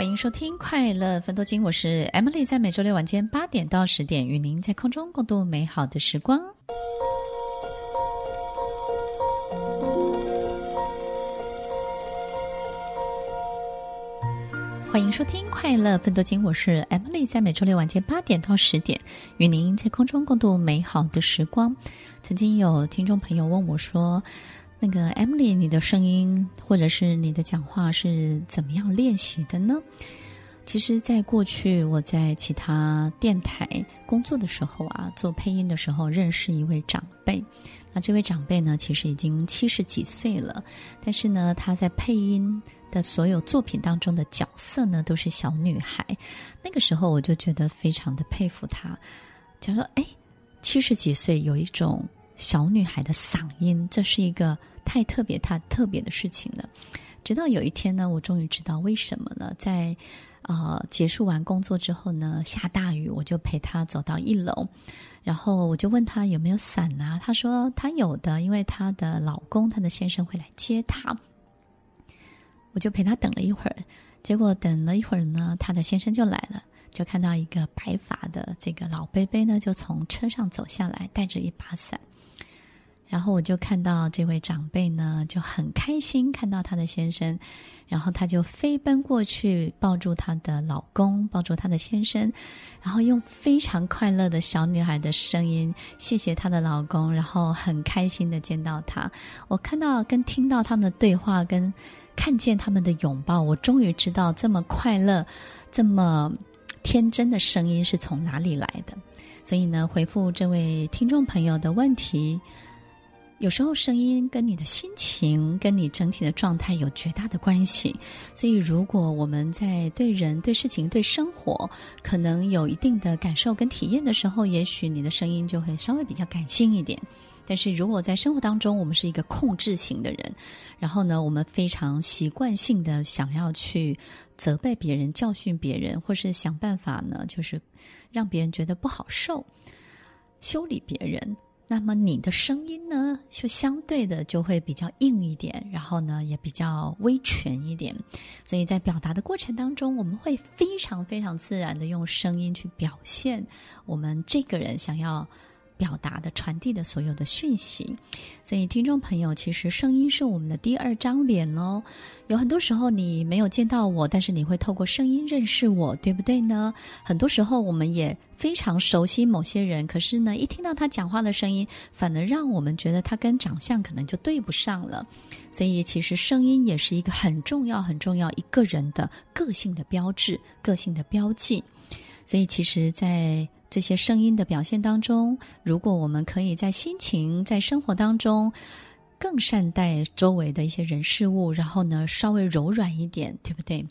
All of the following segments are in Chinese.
欢迎收听《快乐分多金》，我是 Emily，在每周六晚间八点到十点，与您在空中共度美好的时光。欢迎收听《快乐芬多金》，我是 Emily，在每周六晚间八点到十点，与您在空中共度美好的时光。曾经有听众朋友问我说，那个 Emily，你的声音或者是你的讲话是怎么样练习的呢？其实，在过去我在其他电台工作的时候啊，做配音的时候，认识一位长辈。那这位长辈呢，其实已经七十几岁了，但是呢，他在配音的所有作品当中的角色呢，都是小女孩。那个时候我就觉得非常的佩服他，讲说：“哎，七十几岁有一种小女孩的嗓音，这是一个。”太特别，太特别的事情了。直到有一天呢，我终于知道为什么了。在呃结束完工作之后呢，下大雨，我就陪她走到一楼，然后我就问他有没有伞啊？他说他有的，因为他的老公，他的先生会来接他。我就陪他等了一会儿，结果等了一会儿呢，他的先生就来了，就看到一个白发的这个老伯伯呢，就从车上走下来，带着一把伞。然后我就看到这位长辈呢，就很开心看到他的先生，然后他就飞奔过去抱住他的老公，抱住他的先生，然后用非常快乐的小女孩的声音谢谢她的老公，然后很开心的见到他。我看到跟听到他们的对话，跟看见他们的拥抱，我终于知道这么快乐、这么天真的声音是从哪里来的。所以呢，回复这位听众朋友的问题。有时候声音跟你的心情、跟你整体的状态有绝大的关系，所以如果我们在对人、对事情、对生活可能有一定的感受跟体验的时候，也许你的声音就会稍微比较感性一点。但是如果在生活当中，我们是一个控制型的人，然后呢，我们非常习惯性的想要去责备别人、教训别人，或是想办法呢，就是让别人觉得不好受、修理别人。那么你的声音呢，就相对的就会比较硬一点，然后呢也比较微全一点，所以在表达的过程当中，我们会非常非常自然的用声音去表现我们这个人想要表达的、传递的所有的讯息，所以听众朋友，其实声音是我们的第二张脸喽。有很多时候你没有见到我，但是你会透过声音认识我，对不对呢？很多时候我们也非常熟悉某些人，可是呢，一听到他讲话的声音，反而让我们觉得他跟长相可能就对不上了。所以，其实声音也是一个很重要、很重要一个人的个性的标志、个性的标记。所以，其实，在这些声音的表现当中，如果我们可以在心情、在生活当中更善待周围的一些人事物，然后呢，稍微柔软一点，对不对？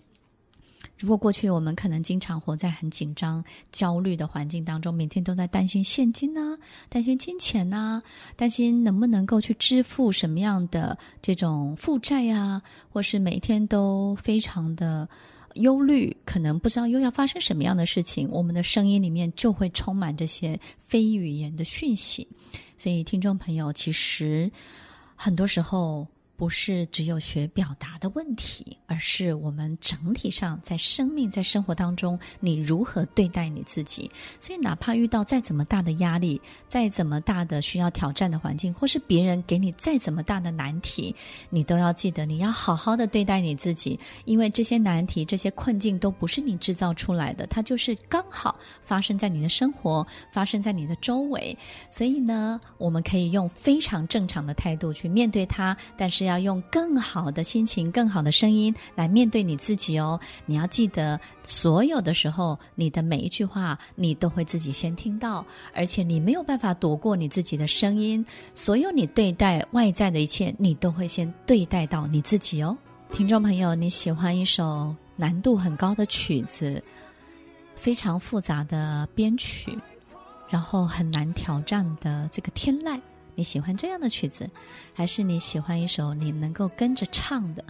如果过去我们可能经常活在很紧张、焦虑的环境当中，每天都在担心现金呐、啊，担心金钱呐、担心能不能够去支付什么样的这种负债啊，或是每天都非常的。忧虑，可能不知道又要发生什么样的事情，我们的声音里面就会充满这些非语言的讯息。所以，听众朋友，其实很多时候。不是只有学表达的问题，而是我们整体上在生命、在生活当中，你如何对待你自己。所以，哪怕遇到再怎么大的压力，再怎么大的需要挑战的环境，或是别人给你再怎么大的难题，你都要记得，你要好好的对待你自己，因为这些难题、这些困境都不是你制造出来的，它就是刚好发生在你的生活，发生在你的周围。所以呢，我们可以用非常正常的态度去面对它，但是。要用更好的心情、更好的声音来面对你自己哦。你要记得，所有的时候，你的每一句话，你都会自己先听到，而且你没有办法躲过你自己的声音。所有你对待外在的一切，你都会先对待到你自己哦。听众朋友，你喜欢一首难度很高的曲子，非常复杂的编曲，然后很难挑战的这个天籁。你喜欢这样的曲子，还是你喜欢一首你能够跟着唱的？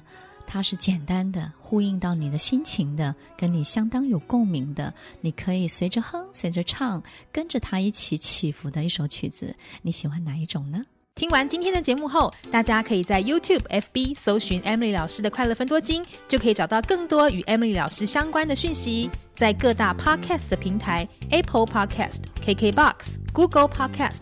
它是简单的，呼应到你的心情的，跟你相当有共鸣的，你可以随着哼，随着唱，跟着它一起起伏的一首曲子。你喜欢哪一种呢？听完今天的节目后，大家可以在 YouTube、FB 搜寻 Emily 老师的快乐分多金，就可以找到更多与 Emily 老师相关的讯息。在各大 Podcast 的平台，Apple Podcast、KKBox、Google Podcast、